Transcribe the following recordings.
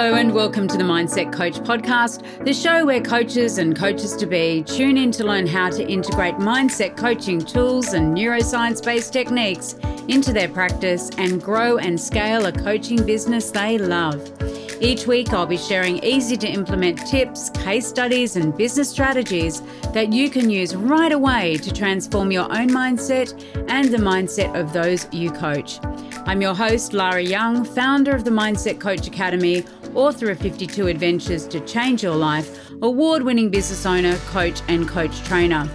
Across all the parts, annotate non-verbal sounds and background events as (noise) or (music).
Hello, and welcome to the Mindset Coach podcast, the show where coaches and coaches to be tune in to learn how to integrate mindset coaching tools and neuroscience based techniques into their practice and grow and scale a coaching business they love. Each week, I'll be sharing easy to implement tips, case studies, and business strategies that you can use right away to transform your own mindset and the mindset of those you coach. I'm your host, Lara Young, founder of the Mindset Coach Academy, author of 52 Adventures to Change Your Life, award winning business owner, coach, and coach trainer.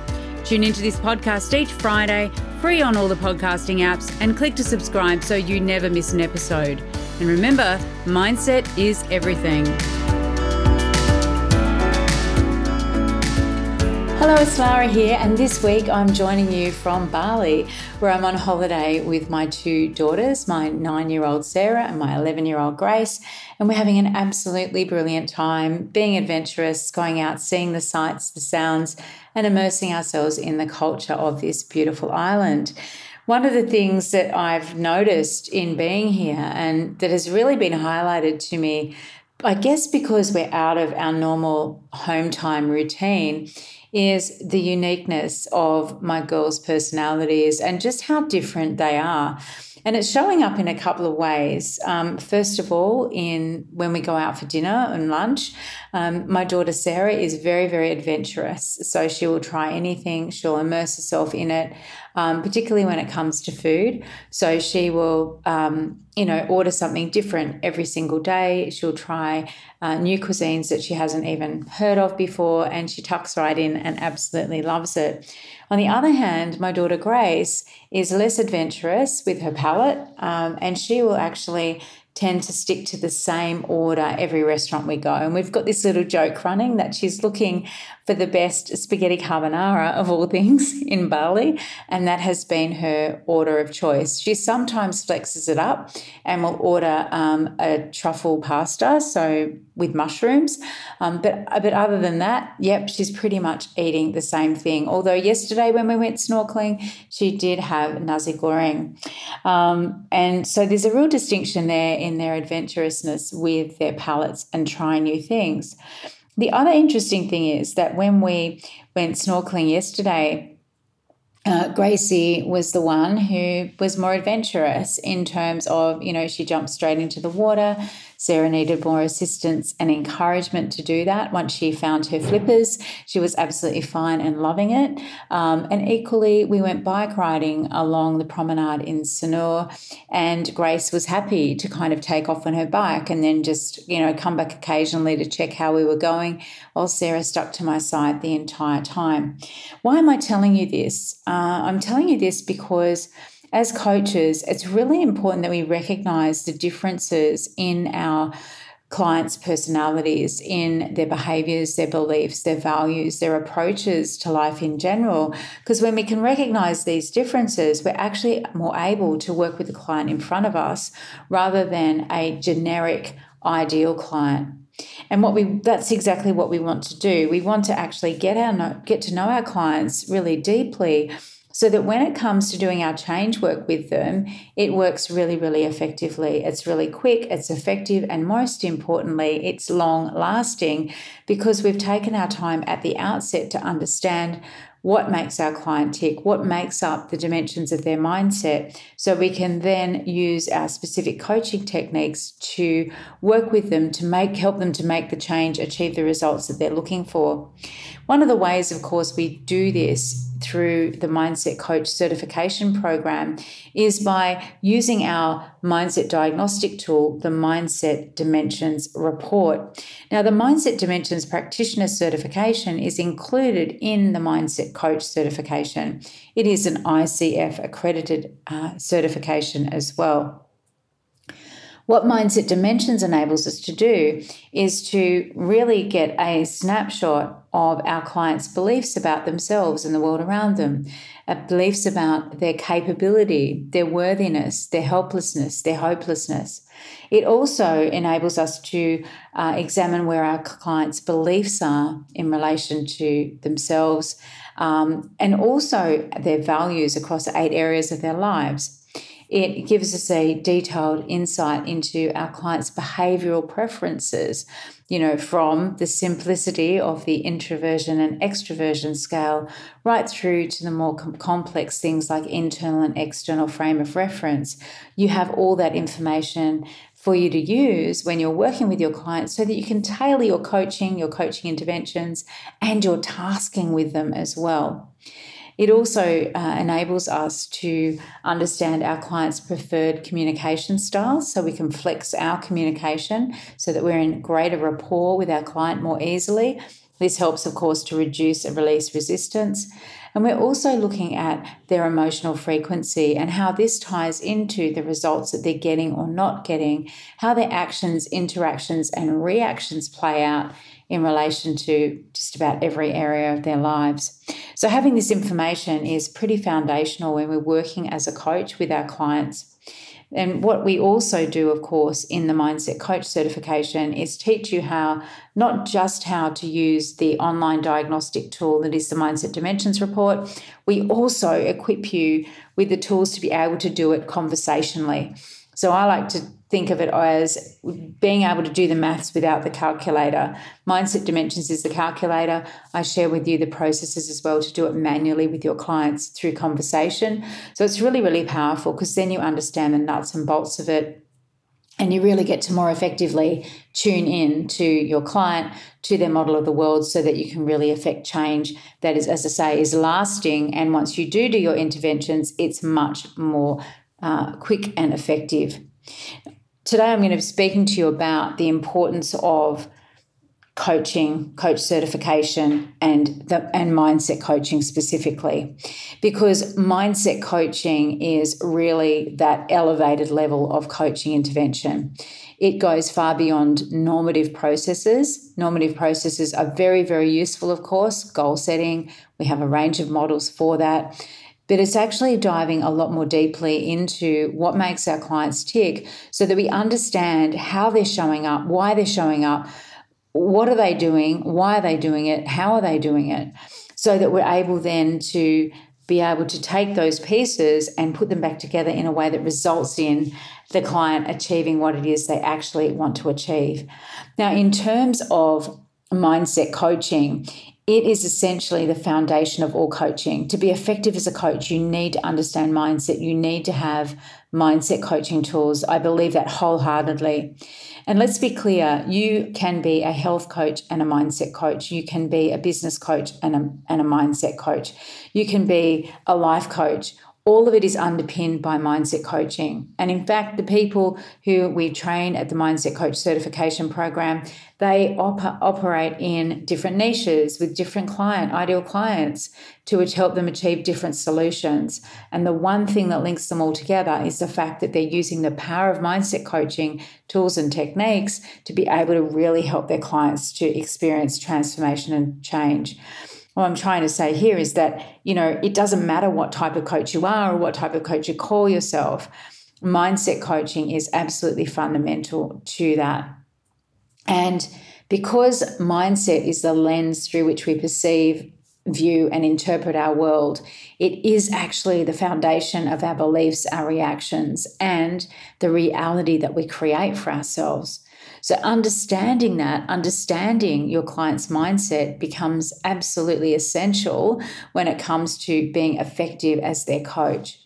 Tune into this podcast each Friday, free on all the podcasting apps, and click to subscribe so you never miss an episode. And remember, mindset is everything. Hello, it's Lara here, and this week I'm joining you from Bali, where I'm on holiday with my two daughters, my nine year old Sarah and my 11 year old Grace. And we're having an absolutely brilliant time being adventurous, going out, seeing the sights, the sounds, and immersing ourselves in the culture of this beautiful island. One of the things that I've noticed in being here and that has really been highlighted to me, I guess because we're out of our normal home time routine, is the uniqueness of my girls' personalities and just how different they are. And it's showing up in a couple of ways. Um, first of all, in when we go out for dinner and lunch, um, my daughter Sarah is very, very adventurous. So she will try anything, she'll immerse herself in it, um, particularly when it comes to food. So she will, um, you know, order something different every single day. She'll try uh, new cuisines that she hasn't even heard of before, and she tucks right in and absolutely loves it. On the other hand, my daughter Grace is less adventurous with her palate, um, and she will actually tend to stick to the same order every restaurant we go. And we've got this little joke running that she's looking for the best spaghetti carbonara of all things (laughs) in Bali, and that has been her order of choice. She sometimes flexes it up and will order um, a truffle pasta, so with mushrooms. Um, but but other than that, yep, she's pretty much eating the same thing. Although yesterday when we went snorkeling, she did have nasi goreng, um, and so there's a real distinction there in their adventurousness with their palates and trying new things. The other interesting thing is that when we went snorkeling yesterday, uh, Gracie was the one who was more adventurous in terms of, you know, she jumped straight into the water. Sarah needed more assistance and encouragement to do that. Once she found her flippers, she was absolutely fine and loving it. Um, and equally, we went bike riding along the promenade in Sanur, and Grace was happy to kind of take off on her bike and then just, you know, come back occasionally to check how we were going, while Sarah stuck to my side the entire time. Why am I telling you this? Uh, I'm telling you this because as coaches, it's really important that we recognize the differences in our clients' personalities, in their behaviors, their beliefs, their values, their approaches to life in general. Because when we can recognize these differences, we're actually more able to work with the client in front of us rather than a generic ideal client. And what we that's exactly what we want to do. We want to actually get our get to know our clients really deeply so that when it comes to doing our change work with them, it works really, really effectively. It's really quick, it's effective, and most importantly, it's long lasting because we've taken our time at the outset to understand what makes our client tick, what makes up the dimensions of their mindset, so we can then use our specific coaching techniques to work with them to make help them to make the change, achieve the results that they're looking for. One of the ways, of course, we do this through the Mindset Coach certification program is by using our mindset diagnostic tool, the Mindset Dimensions Report. Now, the Mindset Dimensions Practitioner certification is included in the Mindset Coach certification. It is an ICF accredited uh, certification as well. What Mindset Dimensions enables us to do is to really get a snapshot of our clients' beliefs about themselves and the world around them, uh, beliefs about their capability, their worthiness, their helplessness, their hopelessness. It also enables us to uh, examine where our clients' beliefs are in relation to themselves um, and also their values across eight areas of their lives. It gives us a detailed insight into our clients' behavioral preferences, you know, from the simplicity of the introversion and extroversion scale right through to the more com- complex things like internal and external frame of reference. You have all that information for you to use when you're working with your clients so that you can tailor your coaching, your coaching interventions, and your tasking with them as well. It also uh, enables us to understand our clients' preferred communication styles so we can flex our communication so that we're in greater rapport with our client more easily. This helps, of course, to reduce and release resistance. And we're also looking at their emotional frequency and how this ties into the results that they're getting or not getting, how their actions, interactions, and reactions play out in relation to just about every area of their lives. So, having this information is pretty foundational when we're working as a coach with our clients. And what we also do, of course, in the Mindset Coach certification is teach you how, not just how to use the online diagnostic tool that is the Mindset Dimensions report, we also equip you with the tools to be able to do it conversationally. So I like to think of it as being able to do the maths without the calculator. Mindset Dimensions is the calculator. I share with you the processes as well to do it manually with your clients through conversation. So it's really, really powerful because then you understand the nuts and bolts of it. And you really get to more effectively tune in to your client, to their model of the world, so that you can really affect change that is, as I say, is lasting. And once you do do your interventions, it's much more uh, quick and effective. Today, I'm going to be speaking to you about the importance of coaching, coach certification, and the, and mindset coaching specifically, because mindset coaching is really that elevated level of coaching intervention. It goes far beyond normative processes. Normative processes are very, very useful, of course. Goal setting, we have a range of models for that but it's actually diving a lot more deeply into what makes our clients tick so that we understand how they're showing up, why they're showing up, what are they doing, why are they doing it, how are they doing it, so that we're able then to be able to take those pieces and put them back together in a way that results in the client achieving what it is they actually want to achieve. Now, in terms of mindset coaching, it is essentially the foundation of all coaching. To be effective as a coach, you need to understand mindset. You need to have mindset coaching tools. I believe that wholeheartedly. And let's be clear you can be a health coach and a mindset coach. You can be a business coach and a, and a mindset coach. You can be a life coach all of it is underpinned by mindset coaching. And in fact, the people who we train at the Mindset Coach Certification Program, they op- operate in different niches with different client, ideal clients to which help them achieve different solutions. And the one thing that links them all together is the fact that they're using the power of mindset coaching tools and techniques to be able to really help their clients to experience transformation and change what I'm trying to say here is that, you know, it doesn't matter what type of coach you are or what type of coach you call yourself. Mindset coaching is absolutely fundamental to that. And because mindset is the lens through which we perceive, view, and interpret our world, it is actually the foundation of our beliefs, our reactions, and the reality that we create for ourselves. So, understanding that, understanding your client's mindset becomes absolutely essential when it comes to being effective as their coach.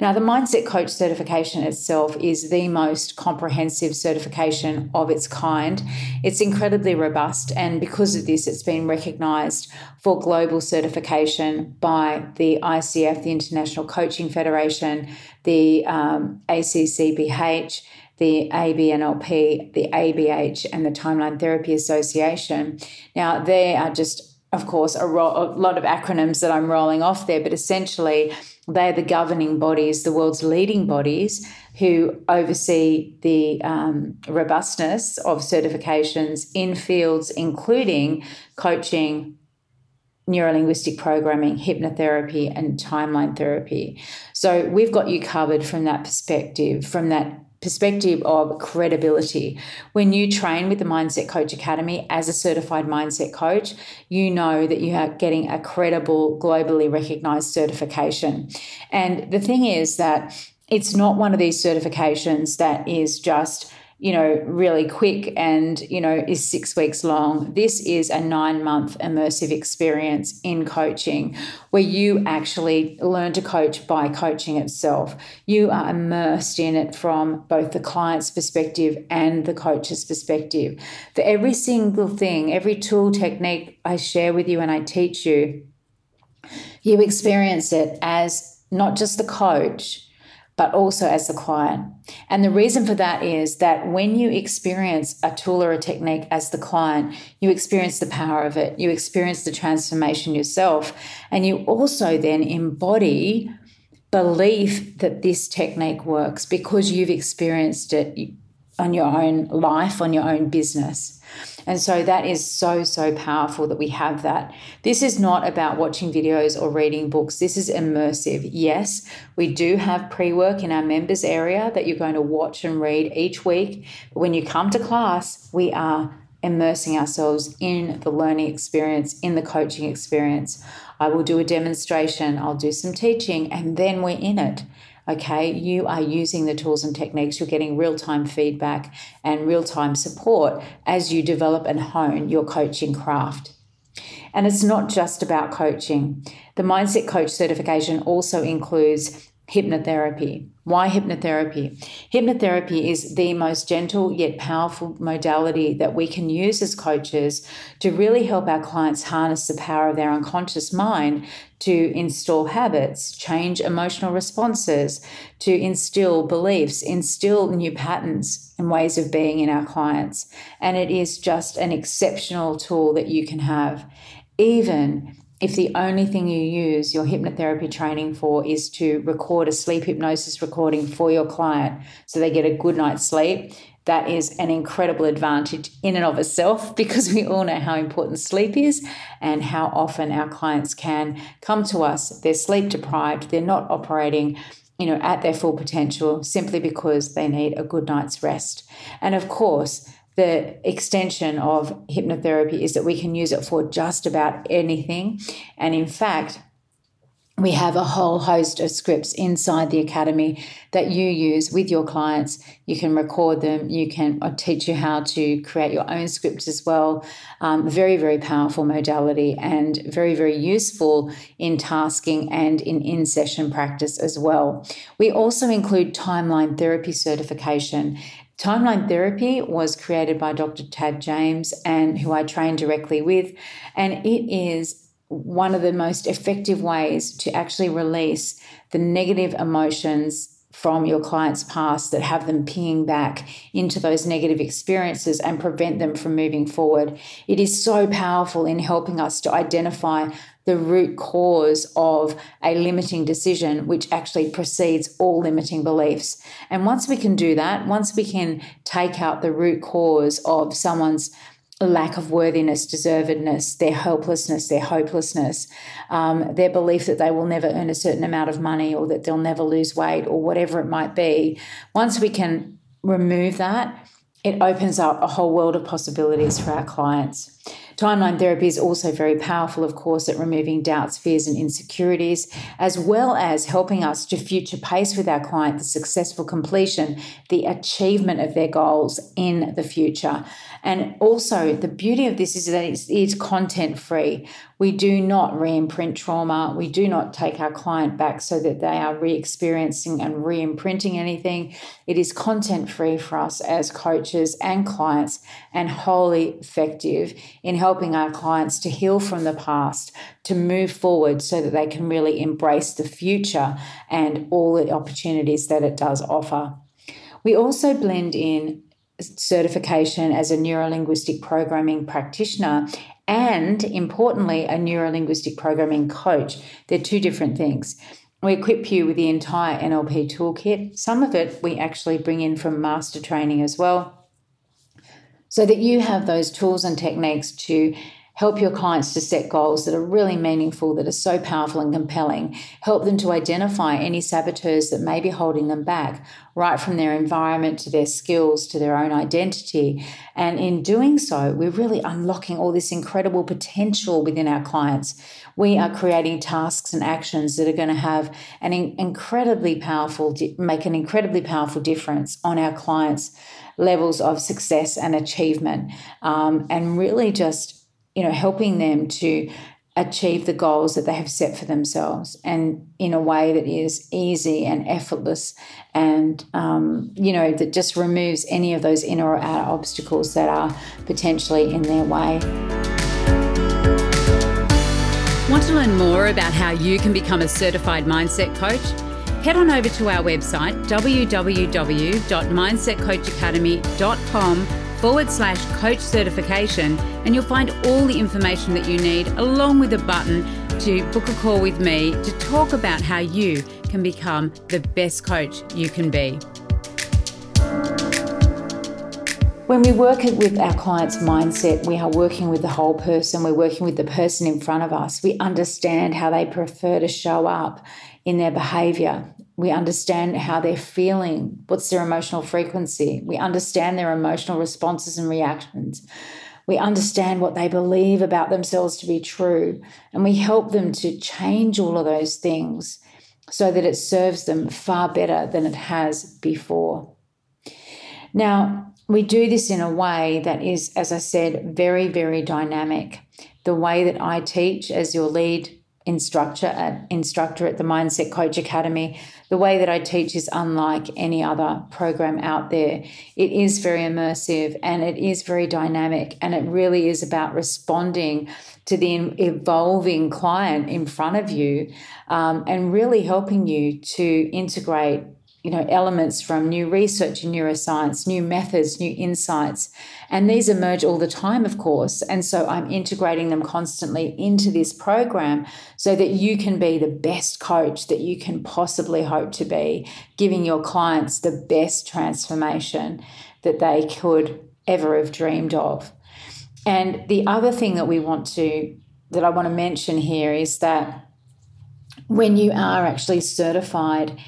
Now, the Mindset Coach certification itself is the most comprehensive certification of its kind. It's incredibly robust, and because of this, it's been recognized for global certification by the ICF, the International Coaching Federation, the um, ACCPH, the ABNLP, the ABH, and the Timeline Therapy Association. Now, they are just, of course, a, ro- a lot of acronyms that I'm rolling off there, but essentially, they're the governing bodies, the world's leading bodies, who oversee the um, robustness of certifications in fields including coaching, neurolinguistic programming, hypnotherapy, and timeline therapy. So we've got you covered from that perspective, from that perspective of credibility. When you train with the Mindset Coach Academy as a certified mindset coach, you know that you are getting a credible, globally recognized certification. And the thing is that it's not one of these certifications that is just you know, really quick and, you know, is six weeks long. This is a nine month immersive experience in coaching where you actually learn to coach by coaching itself. You are immersed in it from both the client's perspective and the coach's perspective. For every single thing, every tool, technique I share with you and I teach you, you experience it as not just the coach, but also as the client. And the reason for that is that when you experience a tool or a technique as the client, you experience the power of it, you experience the transformation yourself, and you also then embody belief that this technique works because you've experienced it on your own life, on your own business. And so that is so, so powerful that we have that. This is not about watching videos or reading books. This is immersive. Yes, we do have pre work in our members area that you're going to watch and read each week. But when you come to class, we are immersing ourselves in the learning experience, in the coaching experience. I will do a demonstration, I'll do some teaching, and then we're in it okay, you are using the tools and techniques, you're getting real time feedback and real time support as you develop and hone your coaching craft. And it's not just about coaching. The Mindset Coach certification also includes hypnotherapy. Why hypnotherapy? Hypnotherapy is the most gentle yet powerful modality that we can use as coaches to really help our clients harness the power of their unconscious mind to install habits, change emotional responses, to instill beliefs, instill new patterns and ways of being in our clients. And it is just an exceptional tool that you can have. Even if the only thing you use your hypnotherapy training for is to record a sleep hypnosis recording for your client so they get a good night's sleep, that is an incredible advantage in and of itself (laughs) because we all know how important sleep is and how often our clients can come to us. They're sleep deprived, they're not operating you know at their full potential simply because they need a good night's rest. And of course, the extension of hypnotherapy is that we can use it for just about anything. And in fact, we have a whole host of scripts inside the academy that you use with your clients. You can record them. You can uh, teach you how to create your own scripts as well. Um, very, very powerful modality and very, very useful in tasking and in in session practice as well. We also include timeline therapy certification. Timeline therapy was created by Dr. Tad James and who I train directly with, and it is one of the most effective ways to actually release the negative emotions from your client's past that have them pinging back into those negative experiences and prevent them from moving forward. It is so powerful in helping us to identify the root cause of a limiting decision, which actually precedes all limiting beliefs. And once we can do that, once we can take out the root cause of someone's lack of worthiness, deservedness, their helplessness, their hopelessness, um, their belief that they will never earn a certain amount of money or that they'll never lose weight or whatever it might be, once we can remove that, it opens up a whole world of possibilities for our clients. Timeline therapy is also very powerful, of course, at removing doubts, fears, and insecurities, as well as helping us to future pace with our client the successful completion, the achievement of their goals in the future. And also, the beauty of this is that it's, it's content free. We do not re imprint trauma. We do not take our client back so that they are re experiencing and re imprinting anything. It is content free for us as coaches and clients and wholly effective in helping our clients to heal from the past, to move forward so that they can really embrace the future and all the opportunities that it does offer. We also blend in certification as a neurolinguistic programming practitioner and importantly, a neurolinguistic programming coach. They're two different things. We equip you with the entire NLP toolkit. Some of it we actually bring in from master training as well, so that you have those tools and techniques to Help your clients to set goals that are really meaningful, that are so powerful and compelling. Help them to identify any saboteurs that may be holding them back, right from their environment to their skills to their own identity. And in doing so, we're really unlocking all this incredible potential within our clients. We are creating tasks and actions that are going to have an incredibly powerful, make an incredibly powerful difference on our clients' levels of success and achievement, um, and really just you know, helping them to achieve the goals that they have set for themselves and in a way that is easy and effortless and um, you know that just removes any of those inner or outer obstacles that are potentially in their way. Want to learn more about how you can become a certified mindset coach? Head on over to our website www.mindsetcoachacademy.com forward slash coach certification, and you'll find all the information that you need, along with a button to book a call with me to talk about how you can become the best coach you can be. When we work with our client's mindset, we are working with the whole person, we're working with the person in front of us. We understand how they prefer to show up in their behavior. We understand how they're feeling, what's their emotional frequency. We understand their emotional responses and reactions. We understand what they believe about themselves to be true. And we help them to change all of those things so that it serves them far better than it has before. Now, we do this in a way that is, as I said, very, very dynamic. The way that I teach as your lead instructor at instructor at the Mindset Coach Academy. The way that I teach is unlike any other program out there. It is very immersive and it is very dynamic, and it really is about responding to the evolving client in front of you um, and really helping you to integrate you know elements from new research in neuroscience new methods new insights. And these emerge all the time of course. And so i'm integrating them constantly into this program so that you can be the best coach that you can possibly hope to be giving your clients the best transformation that they could ever have dreamed of. And the other thing that we want to that i want to mention here is that when you are actually certified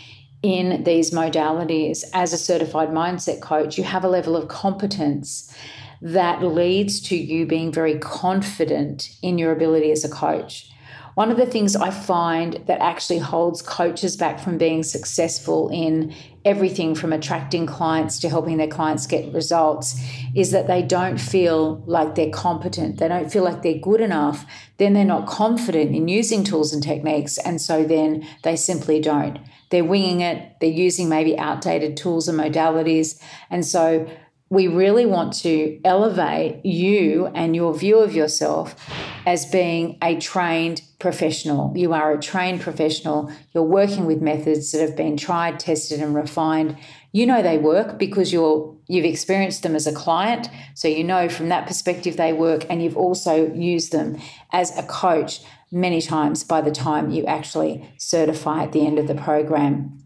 in these modalities as a certified mindset coach, you have a level of competence that leads to you being very confident in your ability as a coach. One of the things I find that actually holds coaches back from being successful in everything from attracting clients to helping their clients get results is that they don't feel like they're competent. They don't feel like they're good enough. Then they're not confident in using tools and techniques. And so then they simply don't. They're winging it, they're using maybe outdated tools and modalities. And so we really want to elevate you and your view of yourself as being a trained professional. You are a trained professional. You're working with methods that have been tried, tested, and refined. You know they work because you're you've experienced them as a client, so you know from that perspective they work, and you've also used them as a coach many times by the time you actually certify at the end of the program.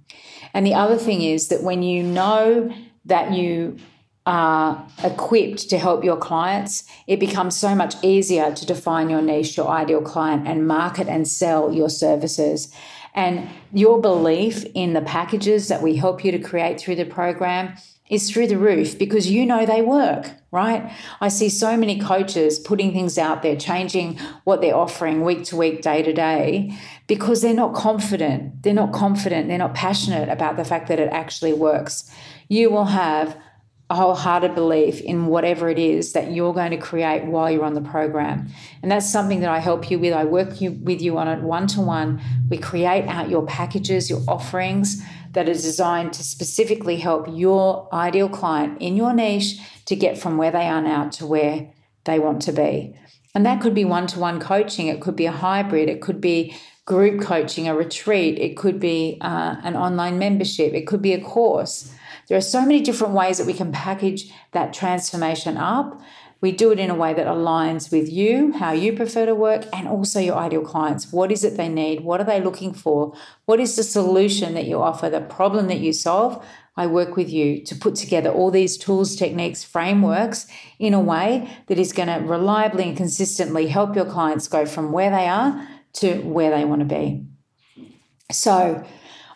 And the other thing is that when you know that you are equipped to help your clients, it becomes so much easier to define your niche, your ideal client, and market and sell your services. And your belief in the packages that we help you to create through the program is through the roof because you know they work, right? I see so many coaches putting things out there, changing what they're offering week to week, day to day, because they're not confident. They're not confident. They're not passionate about the fact that it actually works. You will have a wholehearted belief in whatever it is that you're going to create while you're on the program. And that's something that I help you with. I work you, with you on it one to one. We create out your packages, your offerings that are designed to specifically help your ideal client in your niche to get from where they are now to where they want to be. And that could be one to one coaching, it could be a hybrid, it could be group coaching, a retreat, it could be uh, an online membership, it could be a course. There are so many different ways that we can package that transformation up. We do it in a way that aligns with you, how you prefer to work, and also your ideal clients. What is it they need? What are they looking for? What is the solution that you offer, the problem that you solve? I work with you to put together all these tools, techniques, frameworks in a way that is going to reliably and consistently help your clients go from where they are to where they want to be. So,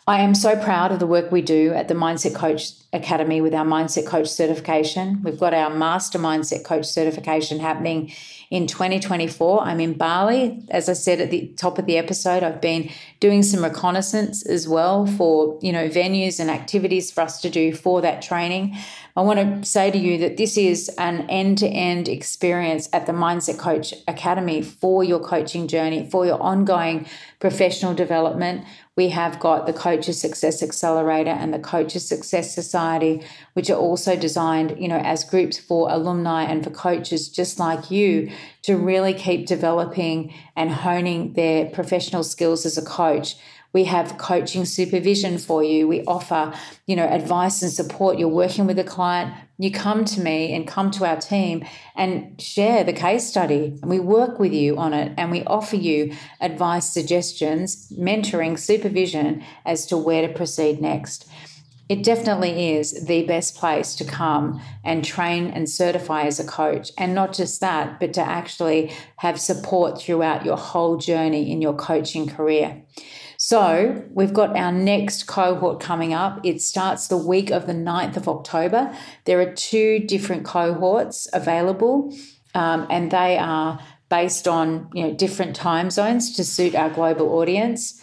I am so proud of the work we do at the Mindset Coach Academy with our Mindset Coach certification. We've got our Master Mindset Coach certification happening in 2024. I'm in Bali. As I said at the top of the episode, I've been doing some reconnaissance as well for, you know, venues and activities for us to do for that training. I want to say to you that this is an end to end experience at the Mindset Coach Academy for your coaching journey, for your ongoing professional development. We have got the Coaches Success Accelerator and the Coaches Success Society, which are also designed, you know, as groups for alumni and for coaches just like you to really keep developing and honing their professional skills as a coach we have coaching supervision for you. We offer, you know, advice and support. You're working with a client, you come to me and come to our team and share the case study. And we work with you on it and we offer you advice, suggestions, mentoring, supervision as to where to proceed next. It definitely is the best place to come and train and certify as a coach. And not just that, but to actually have support throughout your whole journey in your coaching career. So we've got our next cohort coming up. It starts the week of the 9th of October. There are two different cohorts available, um, and they are based on you know different time zones to suit our global audience.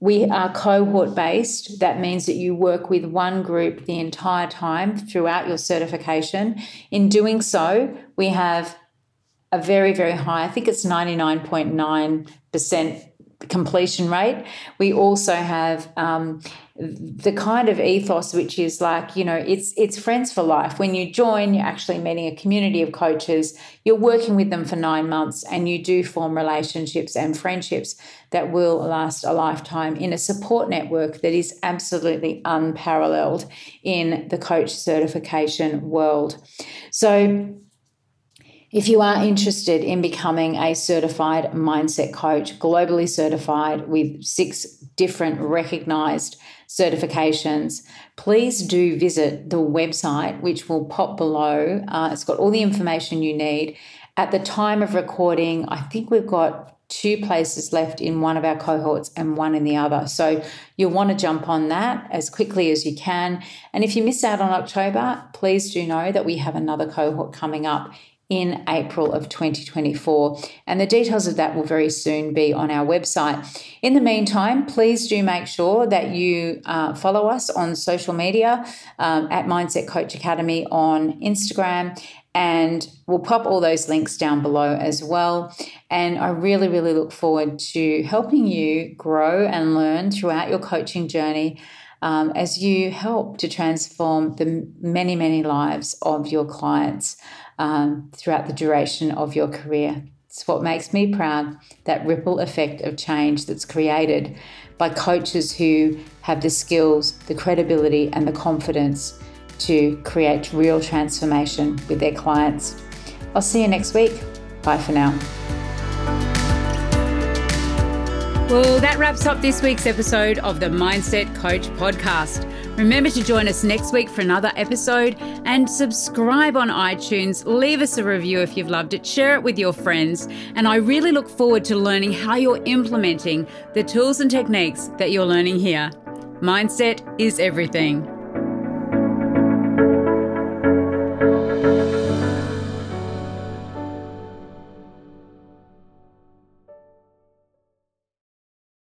We are cohort based. That means that you work with one group the entire time throughout your certification. In doing so, we have a very, very high, I think it's 99.9% completion rate. We also have um, the kind of ethos which is like you know it's it's friends for life. When you join, you're actually meeting a community of coaches. You're working with them for nine months, and you do form relationships and friendships that will last a lifetime in a support network that is absolutely unparalleled in the coach certification world. So if you are interested in becoming a certified mindset coach, globally certified with six different recognized certifications, please do visit the website, which will pop below. Uh, it's got all the information you need. At the time of recording, I think we've got two places left in one of our cohorts and one in the other. So you'll want to jump on that as quickly as you can. And if you miss out on October, please do know that we have another cohort coming up in April of 2024. And the details of that will very soon be on our website. In the meantime, please do make sure that you uh, follow us on social media um, at Mindset Coach Academy on Instagram. And we'll pop all those links down below as well. And I really, really look forward to helping you grow and learn throughout your coaching journey. Um, as you help to transform the many, many lives of your clients um, throughout the duration of your career. It's what makes me proud that ripple effect of change that's created by coaches who have the skills, the credibility, and the confidence to create real transformation with their clients. I'll see you next week. Bye for now. Well, that wraps up this week's episode of the Mindset Coach podcast. Remember to join us next week for another episode and subscribe on iTunes. Leave us a review if you've loved it, share it with your friends. And I really look forward to learning how you're implementing the tools and techniques that you're learning here. Mindset is everything.